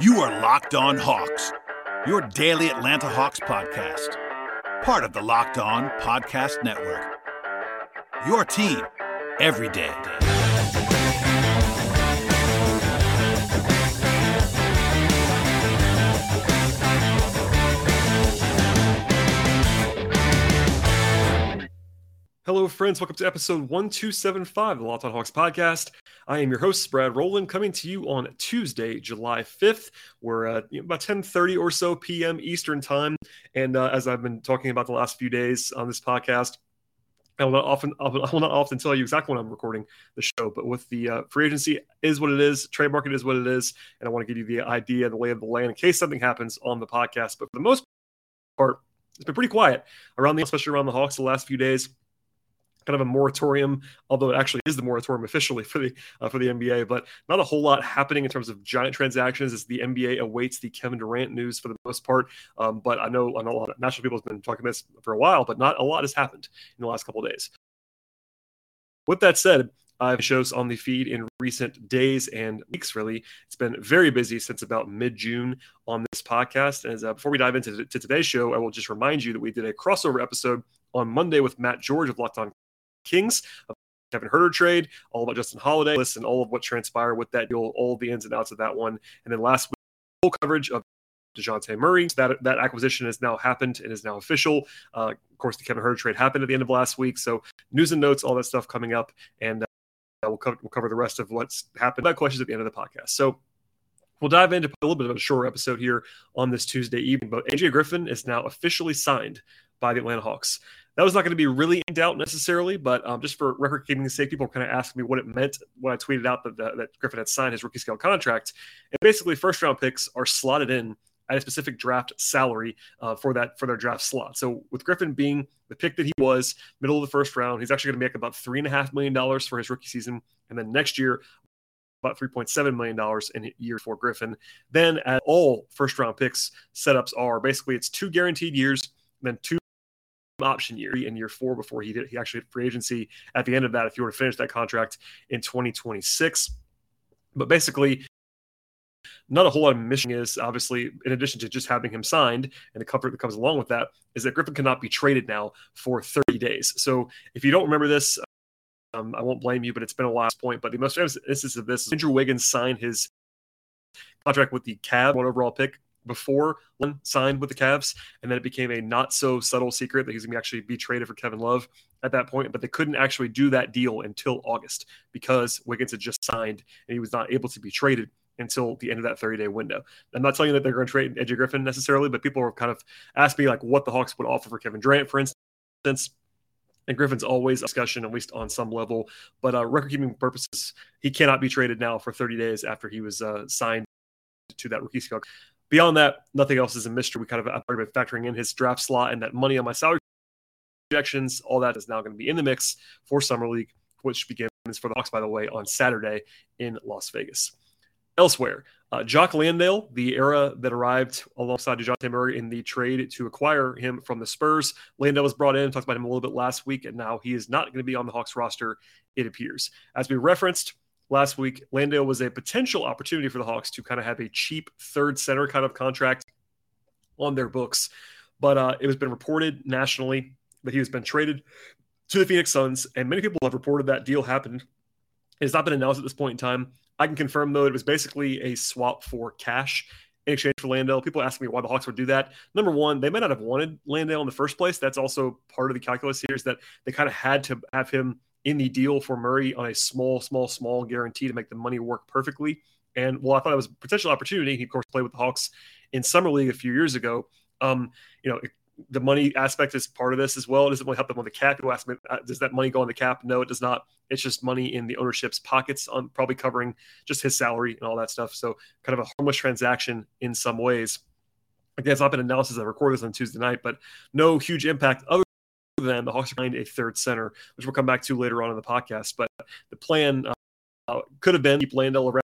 You are Locked On Hawks, your daily Atlanta Hawks podcast, part of the Locked On Podcast Network. Your team every day. Hello, friends. Welcome to episode 1275 of the Locked On Hawks podcast. I am your host, Brad Rowland, coming to you on Tuesday, July 5th. We're at about 10.30 or so p.m. Eastern time. And uh, as I've been talking about the last few days on this podcast, I will not often I will not often tell you exactly when I'm recording the show, but with the uh, free agency is what it is, trade market is what it is, and I want to give you the idea, the lay of the land in case something happens on the podcast. But for the most part, it's been pretty quiet around the, especially around the Hawks the last few days kind of a moratorium, although it actually is the moratorium officially for the uh, for the NBA. But not a whole lot happening in terms of giant transactions as the NBA awaits the Kevin Durant news for the most part. Um, but I know, a lot of national people have been talking about this for a while, but not a lot has happened in the last couple of days. With that said, I've shows on the feed in recent days and weeks. Really, it's been very busy since about mid-June on this podcast. As uh, before we dive into to today's show, I will just remind you that we did a crossover episode on Monday with Matt George of Locked On Kings, of Kevin Huerter trade, all about Justin Holiday, listen, all of what transpired with that deal, all the ins and outs of that one. And then last week, full coverage of Dejounte Murray. So that, that acquisition has now happened and is now official. Uh, of course, the Kevin Huerter trade happened at the end of last week. So news and notes, all that stuff coming up. And uh, we'll, cover, we'll cover the rest of what's happened. That questions at the end of the podcast. So We'll dive into a little bit of a shorter episode here on this Tuesday evening. But AJ Griffin is now officially signed by the Atlanta Hawks. That was not going to be really in doubt necessarily, but um, just for record keeping sake, people kind of asked me what it meant when I tweeted out that, that Griffin had signed his rookie scale contract. And basically, first round picks are slotted in at a specific draft salary uh, for that for their draft slot. So with Griffin being the pick that he was, middle of the first round, he's actually going to make about three and a half million dollars for his rookie season, and then next year about $3.7 million in year for Griffin. Then at all first round picks setups are basically it's two guaranteed years, then two option year in year four before he did he actually hit free agency at the end of that if you were to finish that contract in 2026. But basically, not a whole lot of mission is obviously in addition to just having him signed and the comfort that comes along with that is that Griffin cannot be traded now for 30 days. So if you don't remember this, um, I won't blame you, but it's been a last point. But the most famous instance of this is Andrew Wiggins signed his contract with the Cavs, one overall pick before one signed with the Cavs, and then it became a not so subtle secret that he's going to actually be traded for Kevin Love at that point. But they couldn't actually do that deal until August because Wiggins had just signed and he was not able to be traded until the end of that 30 day window. I'm not telling you that they're going to trade AJ Griffin necessarily, but people are kind of asked me like what the Hawks would offer for Kevin Durant, for instance. And Griffin's always a discussion, at least on some level. But uh, record keeping purposes, he cannot be traded now for 30 days after he was uh, signed to that rookie scale. Beyond that, nothing else is a mystery. We kind of are factoring in his draft slot and that money on my salary projections. All that is now going to be in the mix for Summer League, which begins for the Hawks, by the way, on Saturday in Las Vegas. Elsewhere, uh, Jock Landale, the era that arrived alongside Dejounte Murray in the trade to acquire him from the Spurs. Landale was brought in, talked about him a little bit last week, and now he is not going to be on the Hawks roster, it appears. As we referenced, last week, Landale was a potential opportunity for the Hawks to kind of have a cheap third center kind of contract on their books. But uh, it has been reported nationally that he has been traded to the Phoenix Suns, and many people have reported that deal happened. It has not been announced at this point in time. I can confirm, though, it was basically a swap for cash in exchange for Landale. People ask me why the Hawks would do that. Number one, they may not have wanted Landale in the first place. That's also part of the calculus here is that they kind of had to have him in the deal for Murray on a small, small, small guarantee to make the money work perfectly. And well, I thought it was a potential opportunity. He, of course, played with the Hawks in summer league a few years ago. Um, you know, the money aspect is part of this as well. It doesn't really help them on the cap. People ask me, uh, does that money go on the cap? No, it does not. It's just money in the ownership's pockets, on probably covering just his salary and all that stuff. So, kind of a harmless transaction in some ways. Again, it's not been announced I record this on Tuesday night, but no huge impact other than the Hawks find a third center, which we'll come back to later on in the podcast. But the plan uh, could have been keep Landale around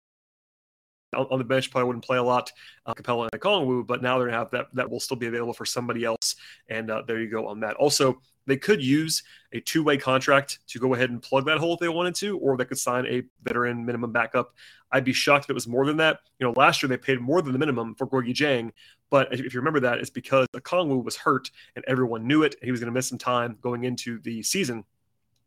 on the bench probably wouldn't play a lot, uh, Capela and Okongwu, but now they're gonna have that that will still be available for somebody else, and uh, there you go on that. Also, they could use a two way contract to go ahead and plug that hole if they wanted to, or they could sign a veteran minimum backup. I'd be shocked if it was more than that. You know, last year they paid more than the minimum for Gorgui Dieng, but if you remember that, it's because Okongwu was hurt and everyone knew it. He was going to miss some time going into the season.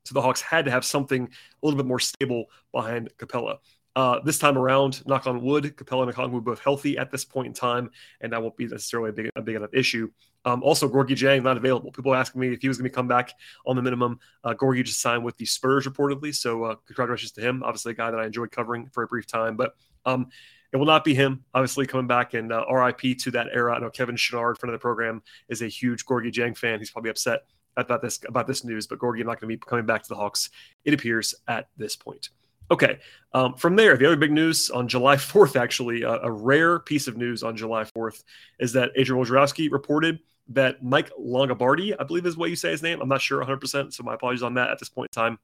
So the Hawks had to have something a little bit more stable behind Capela. Uh, this time around, knock on wood, Capela and Okongwu both healthy at this point in time, and that won't be necessarily a big, a big enough issue. Um, also, Gorgui Dieng not available. People asking me if he was going to come back on the minimum. Uh, Gorgui just signed with the Spurs reportedly, so uh, congratulations to him. Obviously, a guy that I enjoyed covering for a brief time, but um, it will not be him. Obviously, coming back and uh, RIP to that era. I know Kevin Chouinard, friend of the program, is a huge Gorgui Dieng fan. He's probably upset about this about this news, but Gorgui not going to be coming back to the Hawks. It appears at this point. Okay. Um, from there, the other big news on July 4th, actually, uh, a rare piece of news on July 4th is that Adrian Wojnarowski reported that Mike Longabardi, I believe is what you say his name. I'm not sure 100%, so my apologies on that at this point in time,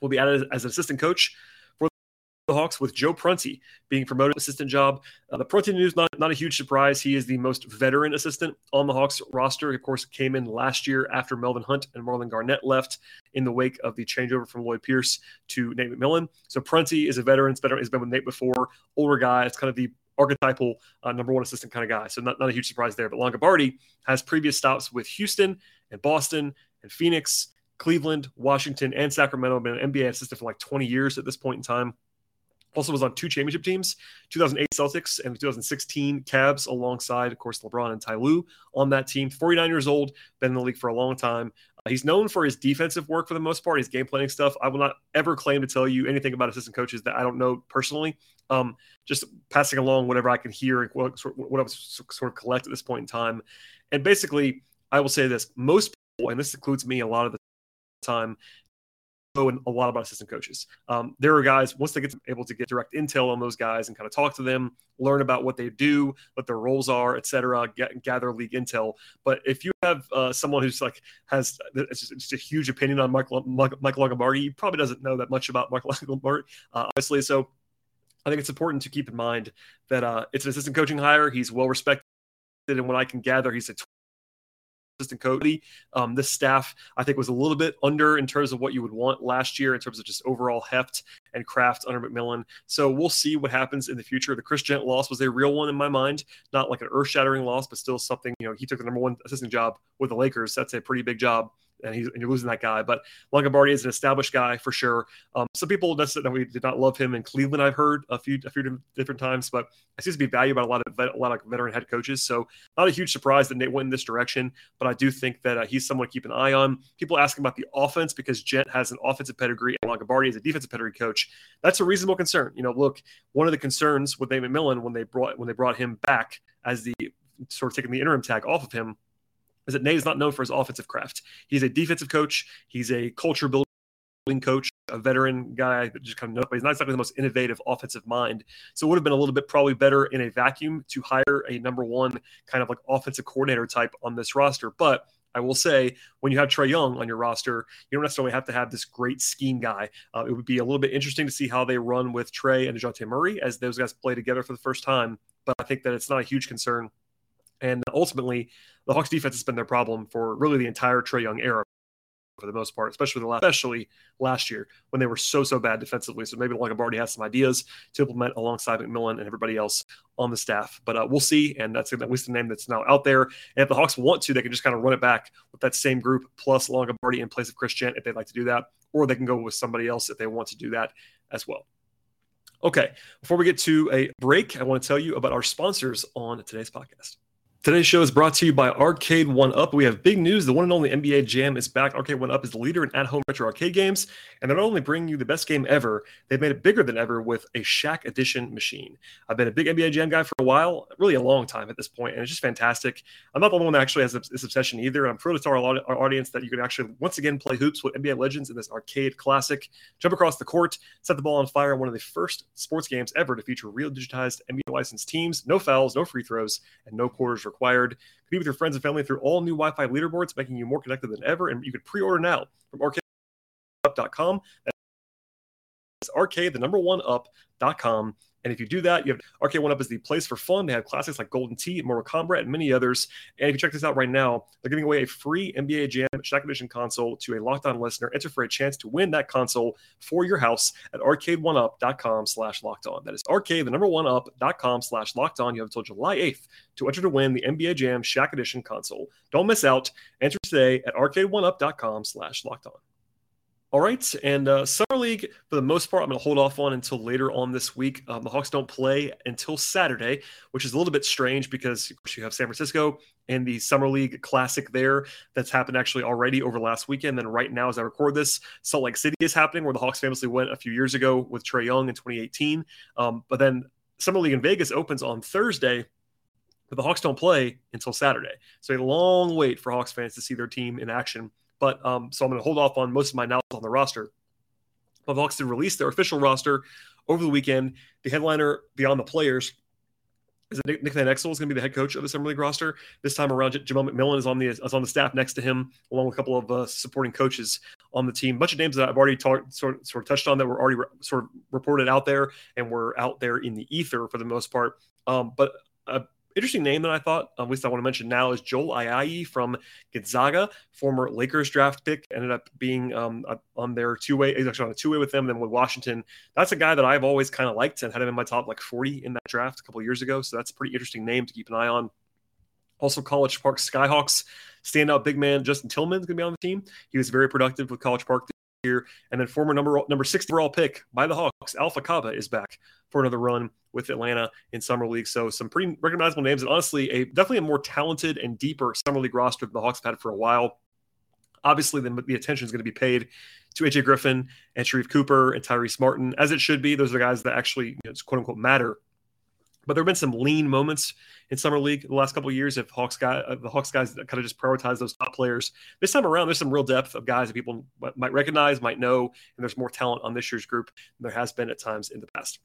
will be added as an assistant coach the Hawks with Joe Prunty being promoted assistant job. Uh, the Prunty news not not a huge surprise. He is the most veteran assistant on the Hawks roster. Of course, came in last year after Melvin Hunt and Marlon Garnett left in the wake of the changeover from Lloyd Pierce to Nate McMillan. So Prunty is a veteran. Has been with Nate before. Older guy. It's kind of the archetypal uh, number one assistant kind of guy. So not, not a huge surprise there. But Longabardi has previous stops with Houston and Boston and Phoenix, Cleveland, Washington, and Sacramento. Been an NBA assistant for like 20 years at this point in time. Also was on two championship teams, 2008 Celtics and 2016 Cavs, alongside, of course, LeBron and Ty Lue on that team. 49 years old, been in the league for a long time. Uh, he's known for his defensive work for the most part, his game planning stuff. I will not ever claim to tell you anything about assistant coaches that I don't know personally. Um, just passing along whatever I can hear and what, what I was sort of collect at this point in time. And basically, I will say this most people, and this includes me a lot of the time, know a lot about assistant coaches. Um, there are guys once they get able to get direct intel on those guys and kind of talk to them, learn about what they do, what their roles are, et cetera, get, gather league intel. But if you have uh, someone who's like has just, just, a huge opinion on Michael Michael Longabardi, he probably doesn't know that much about Michael Longabardi, uh, obviously. So I think it's important to keep in mind that uh, it's an assistant coaching hire. He's well respected, and what I can gather, he's a assistant coach. Um, this staff, I think, was a little bit under in terms of what you would want last year in terms of just overall heft and craft under McMillan. So we'll see what happens in the future. The Chris Jent loss was a real one in my mind, not like an earth shattering loss, but still something, you know, he took the number one assistant job with the Lakers. That's a pretty big job and, and you're losing that guy. But Longabardi is an established guy for sure. Um, some people necessarily did not love him in Cleveland. I've heard a few a few different times, but it seems to be valued by a lot of a lot of veteran head coaches. So not a huge surprise that Nate went in this direction. But I do think that uh, he's someone to keep an eye on. People asking about the offense because Jent has an offensive pedigree and Longabardi is a defensive pedigree coach. That's a reasonable concern. You know, look, one of the concerns with Nate McMillan when they brought when they brought him back as the sort of taking the interim tag off of him is that Nate is not known for his offensive craft. He's a defensive coach. He's a culture building coach, a veteran guy that just kind of knows, but he's not exactly the most innovative offensive mind. So it would have been a little bit probably better in a vacuum to hire a number one kind of like offensive coordinator type on this roster. But I will say, when you have Trae Young on your roster, you don't necessarily have to have this great scheme guy. Uh, it would be a little bit interesting to see how they run with Trae and Dejounte Murray as those guys play together for the first time. But I think that it's not a huge concern. And ultimately, the Hawks defense has been their problem for really the entire Trae Young era for the most part, especially the last, especially last year when they were so so bad defensively. So maybe Longabardi has some ideas to implement alongside McMillan and everybody else on the staff. But uh, we'll see, and that's at least the name that's now out there. And if the Hawks want to, they can just kind of run it back with that same group plus Longabardi in place of Chris Jent if they'd like to do that, or they can go with somebody else if they want to do that as well. Okay, before we get to a break, I want to tell you about our sponsors on today's podcast. Today's show is brought to you by Arcade One Up. We have big news. The one and only NBA Jam is back. Arcade One Up is the leader in at home retro arcade games, and they're not only bringing you the best game ever, they've made it bigger than ever with a Shaq Edition machine. I've been a big NBA Jam guy for a while, really a long time at this point, and it's just fantastic. I'm not the only one that actually has this obsession either. I'm proud to tell our, our audience that you can actually once again play hoops with NBA Legends in this arcade classic. Jump across the court, set the ball on fire one of the first sports games ever to feature real digitized NBA licensed teams, no fouls, no free throws, and no quarters required. Compete with your friends and family through all new Wi-Fi leaderboards, making you more connected than ever. And you could pre-order now from arcade1up.com. That's arcade, the number one up.com. And if you do that, you have Arcade One Up is the place for fun. They have classics like Golden Tee, Mortal Kombat, and many others. And if you check this out right now, they're giving away a free NBA Jam Shaq Edition console to a Locked On listener. Enter for a chance to win that console for your house at arcade1up.com slash locked on. That is arcade, the number one up.com slash locked on. You have until July 8th to enter to win the NBA Jam Shaq Edition console. Don't miss out. Enter today at arcade1up.com slash locked on. All right, and uh, summer league for the most part, I'm going to hold off on until later on this week. Um, the Hawks don't play until Saturday, which is a little bit strange because you have San Francisco and the summer league classic there that's happened actually already over last weekend. Then right now, as I record this, Salt Lake City is happening, where the Hawks famously went a few years ago with Trae Young in 2018. Um, but then summer league in Vegas opens on Thursday. But the Hawks don't play until Saturday. So a long wait for Hawks fans to see their team in action but um, so I'm going to hold off on most of my analysis on the roster. But did release their official roster over the weekend. The headliner beyond the players is Nick, Nick Van Exel is going to be the head coach of the Summer League roster. This time around, Jamelle McMillan is on the is on the staff next to him, along with a couple of uh, supporting coaches on the team. A bunch of names that I've already talked sort, sort of touched on that were already re- sort of reported out there and were out there in the ether for the most part. Um, but uh, interesting name that I thought, at least I want to mention now, is Joel Ayayi from Gonzaga, former Lakers draft pick, ended up being um, on their two way, actually on a two way with them, then with Washington. That's a guy that I've always kind of liked and had him in my top like 40 in that draft a couple years ago. So that's a pretty interesting name to keep an eye on. Also, College Park Skyhawks standout big man Justin Tillman is going to be on the team. He was very productive with College Park year. And then former number number 60 overall pick by the Hawks, Alpha Kaba, is back for another run with Atlanta in summer league. So some pretty recognizable names, and honestly, a definitely a more talented and deeper summer league roster than the Hawks have had for a while. Obviously, the, the attention is going to be paid to AJ Griffin and Sharife Cooper and Tyrese Martin, as it should be. Those are the guys that actually, you know, quote unquote, matter but there have been some lean moments in summer league the last couple of years. If Hawks guy, uh, the Hawks guys kind of just prioritize those top players this time around, there's some real depth of guys that people might recognize, might know, and there's more talent on this year's group than there has been at times in the past.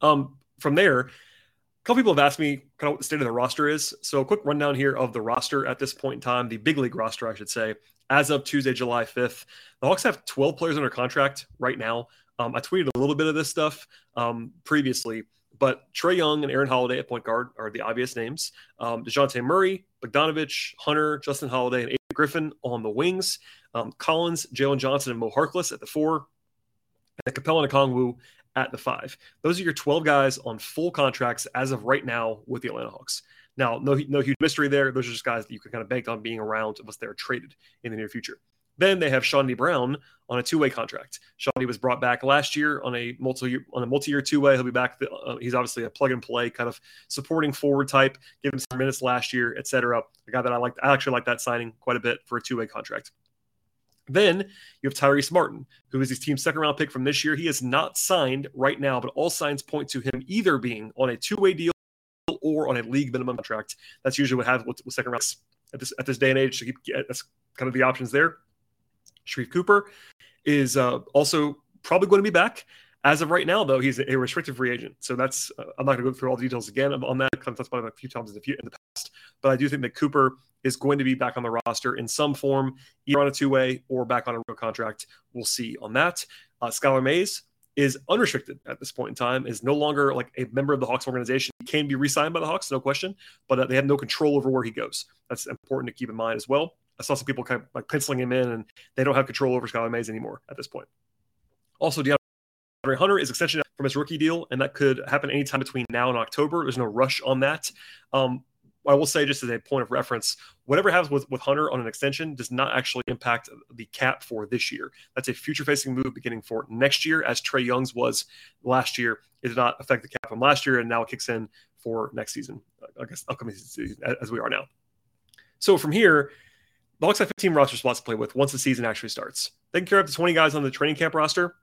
Um, from there, a couple people have asked me kind of what the state of the roster is. So a quick rundown here of the roster at this point in time, the big league roster, I should say, as of Tuesday, July 5th. The Hawks have 12 players under contract right now. Um, I tweeted a little bit of this stuff um, previously. But Trae Young and Aaron Holiday at point guard are the obvious names. Um, Dejounte Murray, Bogdanovic, Hunter, Justin Holiday, and Adrian Griffin on the wings. Um, Collins, Jalen Johnson, and Mo Harkless at the four. And Capela Okongwu at the five. Those are your 12 guys on full contracts as of right now with the Atlanta Hawks. Now, no, no huge mystery there. Those are just guys that you can kind of bank on being around unless they're traded in the near future. Then they have Chaundee Brown on a two-way contract. Shawnee was brought back last year on a multi-year on a multi-year two-way. He'll be back. Uh, he's obviously a plug-and-play kind of supporting forward type. Give him some minutes last year, etc. A guy that I like. I actually like that signing quite a bit for a two-way contract. Then you have Tyrese Martin, who is his team's second round pick from this year. He is not signed right now, but all signs point to him either being on a two way deal or on a league minimum contract. That's usually what happens with, with second rounds at this at this day and age. So keep, that's kind of the options there. Sharife Cooper is uh, also probably going to be back. As of right now, though, he's a restricted free agent. So that's, uh, I'm not going to go through all the details again on that. I've talked about it a few times in the, few, in the past. But I do think that Cooper is going to be back on the roster in some form, either on a two way or back on a real contract. We'll see on that. Uh, Skylar Mays is unrestricted at this point in time, is no longer like a member of the Hawks organization. He can be re signed by the Hawks, no question, but uh, they have no control over where he goes. That's important to keep in mind as well. I saw some people kind of like penciling him in, and they don't have control over Skylar Mays anymore at this point. Also, DeAndre Hunter is extension from his rookie deal, and that could happen anytime between now and October. There's no rush on that. Um, I will say, just as a point of reference, whatever happens with, with Hunter on an extension does not actually impact the cap for this year. That's a future facing move beginning for next year, as Trae Young's was last year. It did not affect the cap from last year, and now it kicks in for next season, I guess, upcoming season, as we are now. So from here, the Hawks have 15 roster spots to play with once the season actually starts. They can carry up to 20 guys on the training camp roster,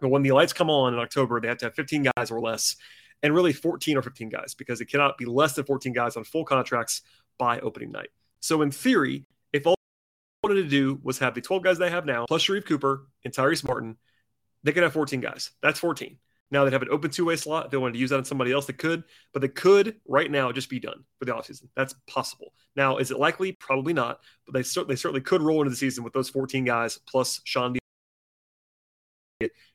but when the lights come on in October, they have to have 15 guys or less, and really 14 or 15 guys because it cannot be less than 14 guys on full contracts by opening night. So in theory, if all they wanted to do was have the 12 guys they have now, plus Sharife Cooper and Tyrese Martin, they could have 14 guys. That's 14. Now they'd have an open two-way slot. If they wanted to use that on somebody else, they could, but they could right now just be done for the offseason. That's possible. Now, is it likely? Probably not, but they certainly could roll into the season with those 14 guys plus Sean D-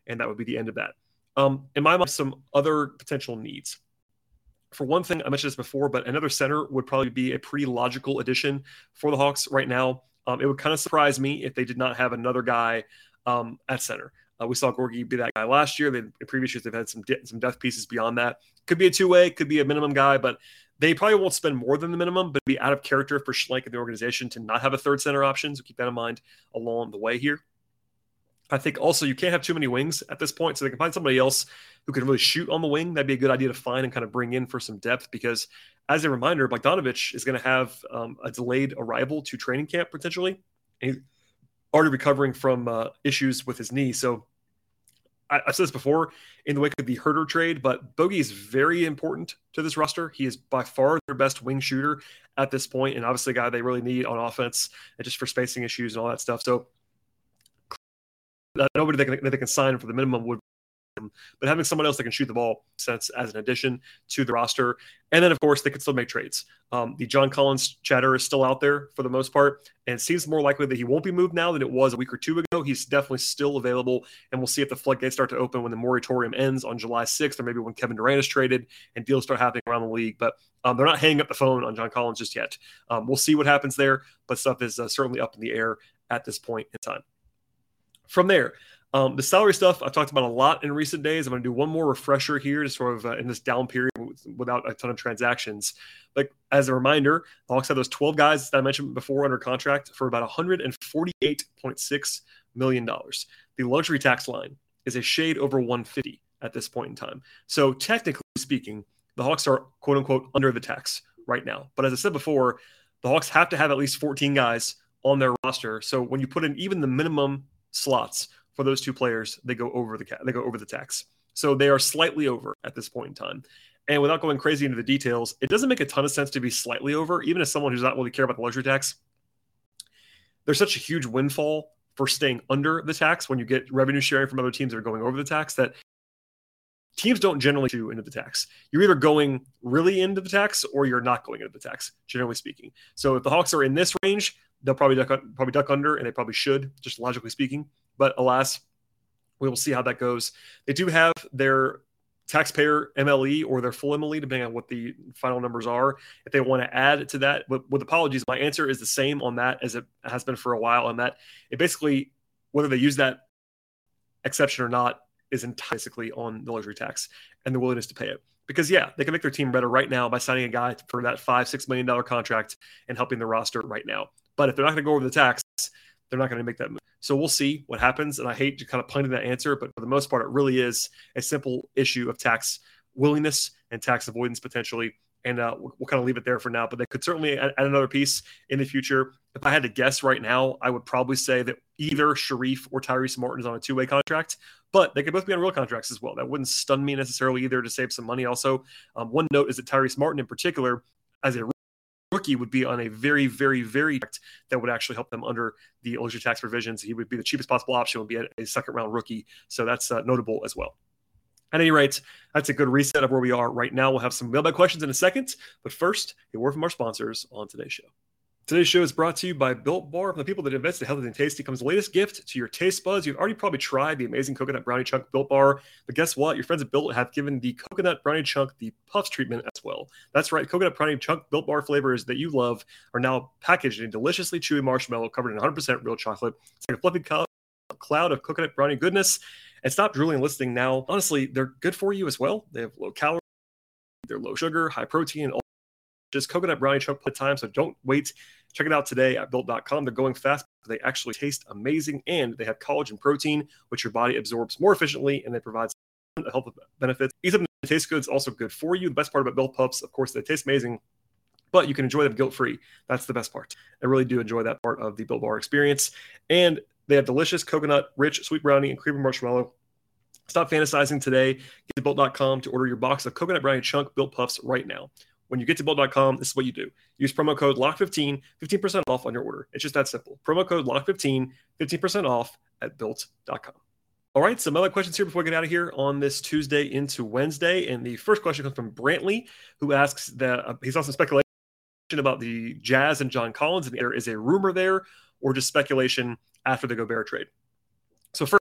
and that would be the end of that. Um, in my mind, some other potential needs. For one thing, I mentioned this before, but another center would probably be a pretty logical addition for the Hawks right now. Um, it would kind of surprise me if they did not have another guy um, at center. Uh, we saw Gorgui be that guy last year. They, in previous years, they've had some de- some depth pieces beyond that. Could be a two way, could be a minimum guy, but they probably won't spend more than the minimum, but be out of character for Schlenk and the organization to not have a third center option. So keep that in mind along the way here. I think also you can't have too many wings at this point, so they can find somebody else who can really shoot on the wing. That'd be a good idea to find and kind of bring in for some depth because, as a reminder, Bogdanovic is going to have um, a delayed arrival to training camp potentially. And he's already recovering from uh, issues with his knee, so I, said this before in the wake of the Huerter trade, but Bogey is very important to this roster. He is by far their best wing shooter at this point, and obviously a guy they really need on offense and just for spacing issues and all that stuff. So nobody that can, they can sign for the minimum would but having someone else that can shoot the ball sense as an addition to the roster. And then, of course, they could still make trades. Um, the John Collins chatter is still out there for the most part, and it seems more likely that he won't be moved now than it was a week or two ago. He's definitely still available, and we'll see if the floodgates start to open when the moratorium ends on July 6th, or maybe when Kevin Durant is traded and deals start happening around the league. But um, they're not hanging up the phone on John Collins just yet. Um, we'll see what happens there, but stuff is uh, certainly up in the air at this point in time. From there, um, the salary stuff I've talked about a lot in recent days. I'm going to do one more refresher here to sort of uh, in this down period without a ton of transactions. But as a reminder, the Hawks have those 12 guys that I mentioned before under contract for about $148.6 million. The luxury tax line is a shade over 150 at this point in time. So technically speaking, the Hawks are quote unquote under the tax right now. But as I said before, the Hawks have to have at least 14 guys on their roster. So when you put in even the minimum slots for those two players, they go over the they go over the tax. So they are slightly over at this point in time. And without going crazy into the details, it doesn't make a ton of sense to be slightly over, even as someone who's not really care about the luxury tax. There's such a huge windfall for staying under the tax when you get revenue sharing from other teams that are going over the tax that teams don't generally do into the tax. You're either going really into the tax or you're not going into the tax, generally speaking. So if the Hawks are in this range, they'll probably duck, probably duck under, and they probably should, just logically speaking. But alas, we will see how that goes. They do have their taxpayer MLE or their full MLE, depending on what the final numbers are. If they want to add to that, with, with apologies, my answer is the same on that as it has been for a while. And that it basically, whether they use that exception or not, is entirely on the luxury tax and the willingness to pay it. Because yeah, they can make their team better right now by signing a guy for that five, six million dollar contract and helping the roster right now. But if they're not going to go over the tax, they're not going to make that move. So we'll see what happens. And I hate to kind of punting that answer, but for the most part, it really is a simple issue of tax willingness and tax avoidance potentially. And uh, we'll, we'll, kind of leave it there for now. But they could certainly add, add, another piece in the future. If I had to guess right now, I would probably say that either Sharife or Tyrese Martin is on a two way contract, but they could both be on real contracts as well. That wouldn't stun me necessarily either to save some money. Also, um, one note is that Tyrese Martin in particular, as a rookie would be on a very, very, very that would actually help them under the luxury tax provisions. He would be the cheapest possible option, would be a, a second round rookie. So that's uh, notable as well. At any rate, that's a good reset of where we are right now. We'll have some mailbag questions in a second, but first, a word from our sponsors on today's show. Today's show is brought to you by Built Bar. From the people that invest in healthy and tasty comes the latest gift to your taste buds. You've already probably tried the amazing coconut brownie chunk Built Bar, but guess what? Your friends at Built have given the coconut brownie chunk the puffs treatment as well. That's right, coconut brownie chunk Built Bar flavors that you love are now packaged in deliciously chewy marshmallow covered in 100% real chocolate. It's like a fluffy cloud of coconut brownie goodness. And stop drooling listening now. Honestly, they're good for you as well. They have low calories, they're low sugar, high protein, all just coconut brownie chunk at time. So don't wait. Check it out today at built.com. They're going fast. They actually taste amazing and they have collagen protein, which your body absorbs more efficiently and they provide health benefits. Ease up and taste good is also good for you. The best part about Built Puffs, of course, they taste amazing, but you can enjoy them guilt free. That's the best part. I really do enjoy that part of the Built Bar experience. And they have delicious coconut, rich, sweet brownie, and creamy marshmallow. Stop fantasizing today. Get to built.com to order your box of coconut brownie chunk built puffs right now when you get to built.com, this is what you do. Use promo code LOCK15, 15% off on your order. It's just that simple. Promo code LOCK15, 15% off at built.com. All right, some other questions here before we get out of here on this Tuesday into Wednesday. And the first question comes from Brantley, who asks that uh, he saw some speculation about the Jazz and John Collins, and there is a rumor there or just speculation after the Gobert trade. So first,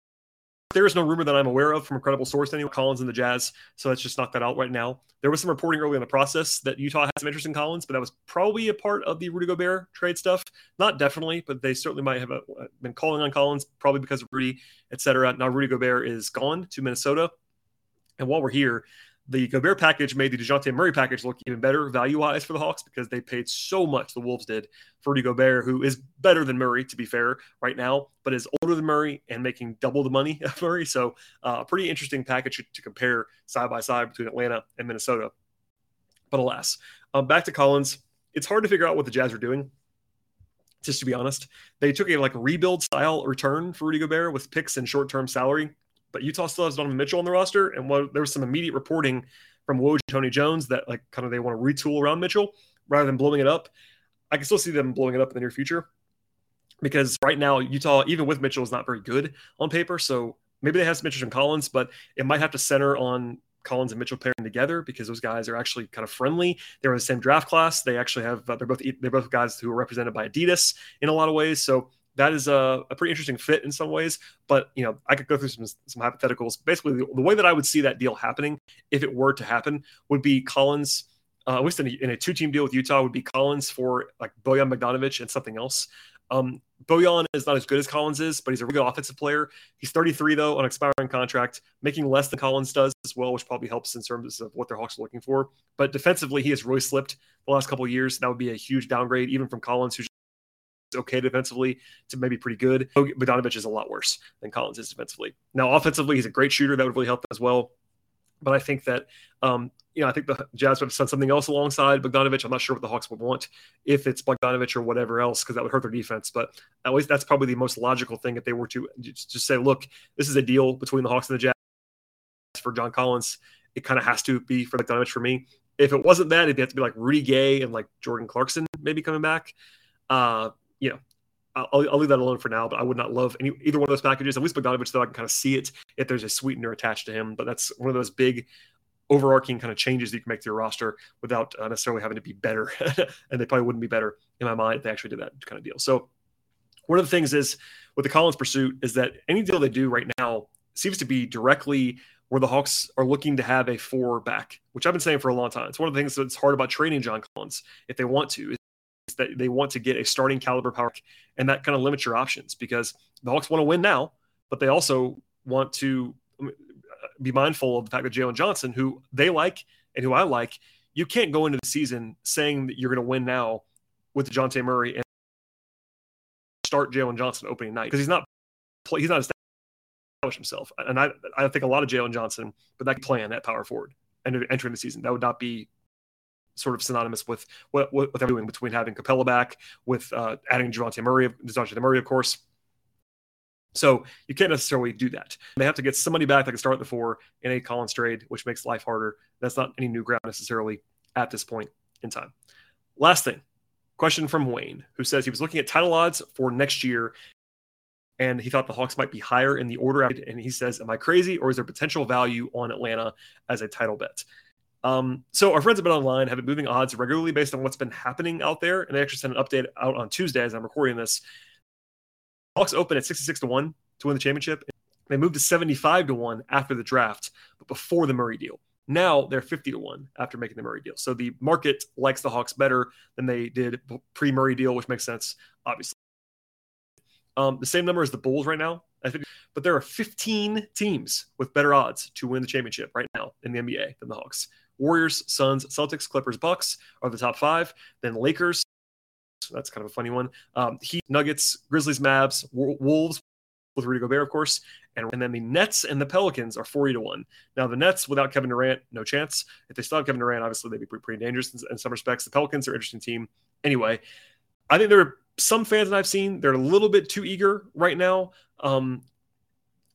there is no rumor that I'm aware of from a credible source anyway. Collins and the Jazz, so let's just knock that out right now. There was some reporting early in the process that Utah had some interest in Collins, but that was probably a part of the Rudy Gobert trade stuff. Not definitely, but they certainly might have uh, been calling on Collins, probably because of Rudy, etc. Now Rudy Gobert is gone to Minnesota, and while we're here, the Gobert package made the Dejounte Murray package look even better value wise for the Hawks because they paid so much, the Wolves did, for Rudy Gobert, who is better than Murray, to be fair, right now, but is older than Murray and making double the money of Murray. So, a uh, pretty interesting package to compare side by side between Atlanta and Minnesota. But alas, um, back to Collins. It's hard to figure out what the Jazz are doing just to be honest. They took a like rebuild style return for Rudy Gobert with picks and short term salary but Utah still has Donovan Mitchell on the roster, and what, there was some immediate reporting from Woj and Tony Jones that like kind of they want to retool around Mitchell rather than blowing it up. I can still see them blowing it up in the near future because right now Utah, even with Mitchell, is not very good on paper. So maybe they have some Mitchell and Collins, but it might have to center on Collins and Mitchell pairing together because those guys are actually kind of friendly. They're in the same draft class. They actually have uh, they're both they're both guys who are represented by Adidas in a lot of ways. So that is a, a, pretty interesting fit in some ways. But you know, I could go through some some hypotheticals. Basically, the, the way that I would see that deal happening, if it were to happen, would be Collins. Uh, at least in a, a two-team deal with Utah, would be Collins for like Bojan Bogdanovic and something else. Um, Bojan is not as good as Collins is, but he's a really good offensive player. He's 33 though on expiring contract, making less than Collins does as well, which probably helps in terms of what their Hawks are looking for. But defensively, he has really slipped the last couple years. That would be a huge downgrade, even from Collins, who's okay defensively to maybe pretty good. Bogdanovic is a lot worse than Collins is defensively. Now, offensively, he's a great shooter. That would really help as well. But I think that, um, you know, I think the Jazz would have done something else alongside Bogdanovic. I'm not sure what the Hawks would want if it's Bogdanovic or whatever else, because that would hurt their defense. But at least that's probably the most logical thing if they were to just say, look, this is a deal between the Hawks and the Jazz for John Collins. It kind of has to be for Bogdanovic for me. If it wasn't that, it'd have to be like Rudy Gay and like Jordan Clarkson maybe coming back. Uh, you know, I'll, I'll, leave that alone for now, but I would not love any either one of those packages. At least Bogdanovic, though, I can kind of see it if there's a sweetener attached to him. But that's one of those big overarching kind of changes that you can make to your roster without uh, necessarily having to be better. and they probably wouldn't be better in my mind if they actually did that kind of deal. So one of the things is with the Collins pursuit is that any deal they do right now seems to be directly where the Hawks are looking to have a four back, which I've been saying for a long time. It's one of the things that's hard about trading John Collins if they want to, that they want to get a starting caliber power, and that kind of limits your options because the Hawks want to win now, but they also want to um, be mindful of the fact that Jalen Johnson, who they like and who I like, you can't go into the season saying that you're going to win now with Dejounte Murray and start Jalen Johnson opening night because he's not he's not established himself. And I I think a lot of Jalen Johnson, but that plan that power forward and entering the season that would not be sort of synonymous with what, what, they're doing between having Capela back, with uh, adding Javante Murray, Dejounte Murray, of course. So you can't necessarily do that. They have to get somebody back that can start the four in a Collins trade, which makes life harder. That's not any new ground necessarily at this point in time. Last thing, question from Wayne, who says he was looking at title odds for next year and he thought the Hawks might be higher in the order. And he says, Am I crazy or is there potential value on Atlanta as a title bet? Um, so our friends have been online, have been moving odds regularly based on what's been happening out there, and they actually sent an update out on Tuesday as I'm recording this. Hawks open at 66 to one to win the championship. They moved to 75 to one after the draft, but before the Murray deal. Now they're 50 to one after making the Murray deal. So the market likes the Hawks better than they did pre Murray deal, which makes sense, obviously. Um, the same number as the Bulls right now, I think, but there are 15 teams with better odds to win the championship right now in the NBA than the Hawks. Warriors, Suns, Celtics, Clippers, Bucks are the top five. Then Lakers. That's kind of a funny one. Um, Heat, Nuggets, Grizzlies, Mavs, Wolves with Rudy Gobert, of course, and, and then the Nets and the Pelicans are 40 to 1. Now, the Nets without Kevin Durant, no chance. If they still have Kevin Durant, obviously they'd be pretty, pretty dangerous in, in, some respects. The Pelicans are an interesting team. Anyway, I think there are some fans that I've seen, they're a little bit too eager right now, um,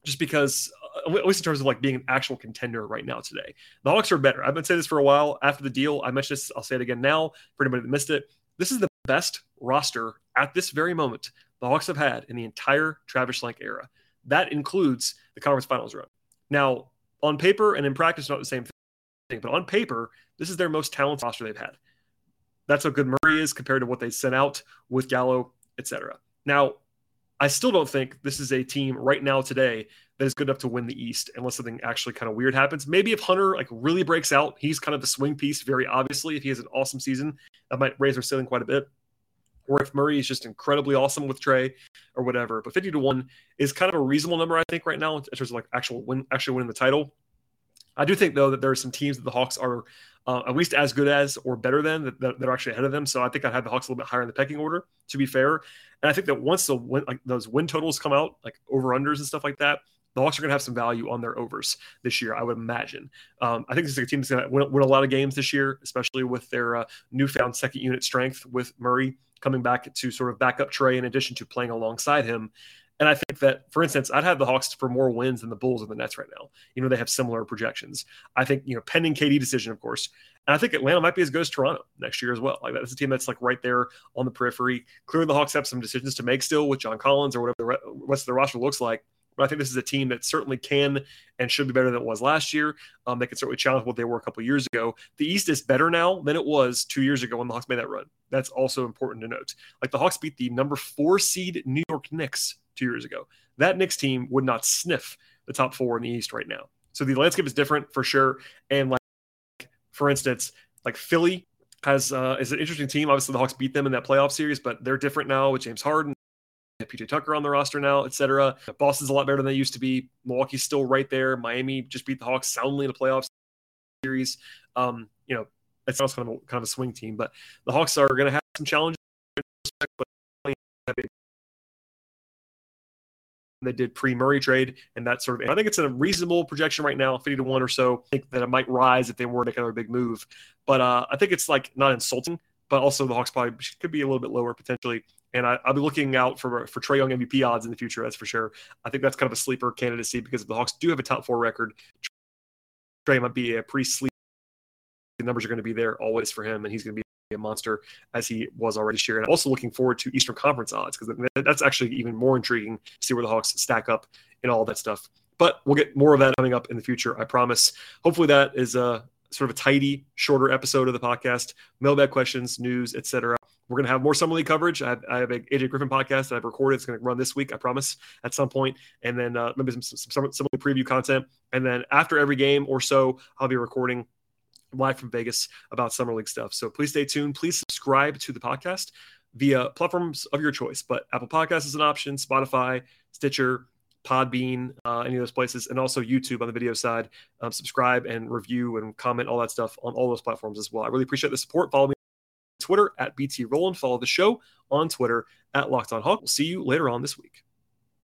just because at least in terms of like being an actual contender right now today. The Hawks are better. I've been saying this for a while. After the deal, I mentioned this. I'll say it again now for anybody that missed it. This is the best roster at this very moment the Hawks have had in the entire Travis Schlenk era. That includes the conference finals run. Now, on paper and in practice, not the same thing, but on paper, this is their most talented roster they've had. That's how good Murray is compared to what they sent out with Gallo, etc. Now, I still don't think this is a team right now today that is good enough to win the East unless something actually kind of weird happens. Maybe if Hunter like really breaks out, he's kind of the swing piece, very obviously. If he has an awesome season, that might raise their ceiling quite a bit. Or if Murray is just incredibly awesome with Trae or whatever. But 50 to 1 is kind of a reasonable number, I think, right now in terms of like actual win actually winning the title. I do think though that there are some teams that the Hawks are uh, at least as good as or better than that, that, that, are actually ahead of them. So I think I'd have the Hawks a little bit higher in the pecking order. To be fair, and I think that once the win, like those win totals come out, like over unders and stuff like that, the Hawks are going to have some value on their overs this year, I would imagine. Um, I think this is a team that's going to win, win, a lot of games this year, especially with their uh, newfound second unit strength with Murray coming back to sort of back up Trae in addition to playing alongside him. And I think that, for instance, I'd have the Hawks for more wins than the Bulls and the Nets right now. You know, they have similar projections. I think, you know, pending KD decision, of course. And I think Atlanta might be as good as Toronto next year as well. Like that's a team that's like right there on the periphery. Clearly, the Hawks have some decisions to make still with John Collins or whatever the rest of the roster looks like. But I think this is a team that certainly can and should be better than it was last year. Um, they can certainly challenge what they were a couple years ago. The East is better now than it was two years ago when the Hawks made that run. That's also important to note. Like the Hawks beat the number four seed New York Knicks two years ago. That Knicks team would not sniff the top four in the East right now. So the landscape is different for sure. And like, for instance, like Philly has uh, is an interesting team. Obviously, the Hawks beat them in that playoff series, but they're different now with James Harden, PJ Tucker on the roster now, etc. Boston's a lot better than they used to be. Milwaukee's still right there. Miami just beat the Hawks soundly in a playoff series. Um, you know, it's also kind of a, kind of a swing team, but the Hawks are going to have some challenges. They did pre-Murray trade and that sort of. I think it's a reasonable projection right now, fifty to one or so. I think that it might rise if they were to make another big move, but uh, I think it's like not insulting, but also the Hawks probably could be a little bit lower potentially. And I, will be looking out for for Trae Young MVP odds in the future. That's for sure. I think that's kind of a sleeper candidacy because if the Hawks do have a top four record, Trae might be a pretty sleep. The numbers are going to be there always for him, and he's going to be a monster as he was already this year. And I'm also looking forward to Eastern Conference odds because that's actually even more intriguing to see where the Hawks stack up and all that stuff. But we'll get more of that coming up in the future, I promise. Hopefully, that is a sort of a tidy, shorter episode of the podcast. Mailbag questions, news, etc. We're going to have more summer league coverage. I have, I have a AJ Griffin podcast that I've recorded. It's going to run this week, I promise, at some point. And then uh, maybe some, some, some preview content. And then after every game or so, I'll be recording live from Vegas about Summer League stuff. So please stay tuned. Please subscribe to the podcast via platforms of your choice. But Apple Podcasts is an option, Spotify, Stitcher, Podbean, uh, any of those places, and also YouTube on the video side. Um, subscribe and review and comment all that stuff on all those platforms as well. I really appreciate the support. Follow me Twitter at BT Rowland. Follow the show on Twitter at Locked On Hawk. We'll see you later on this week.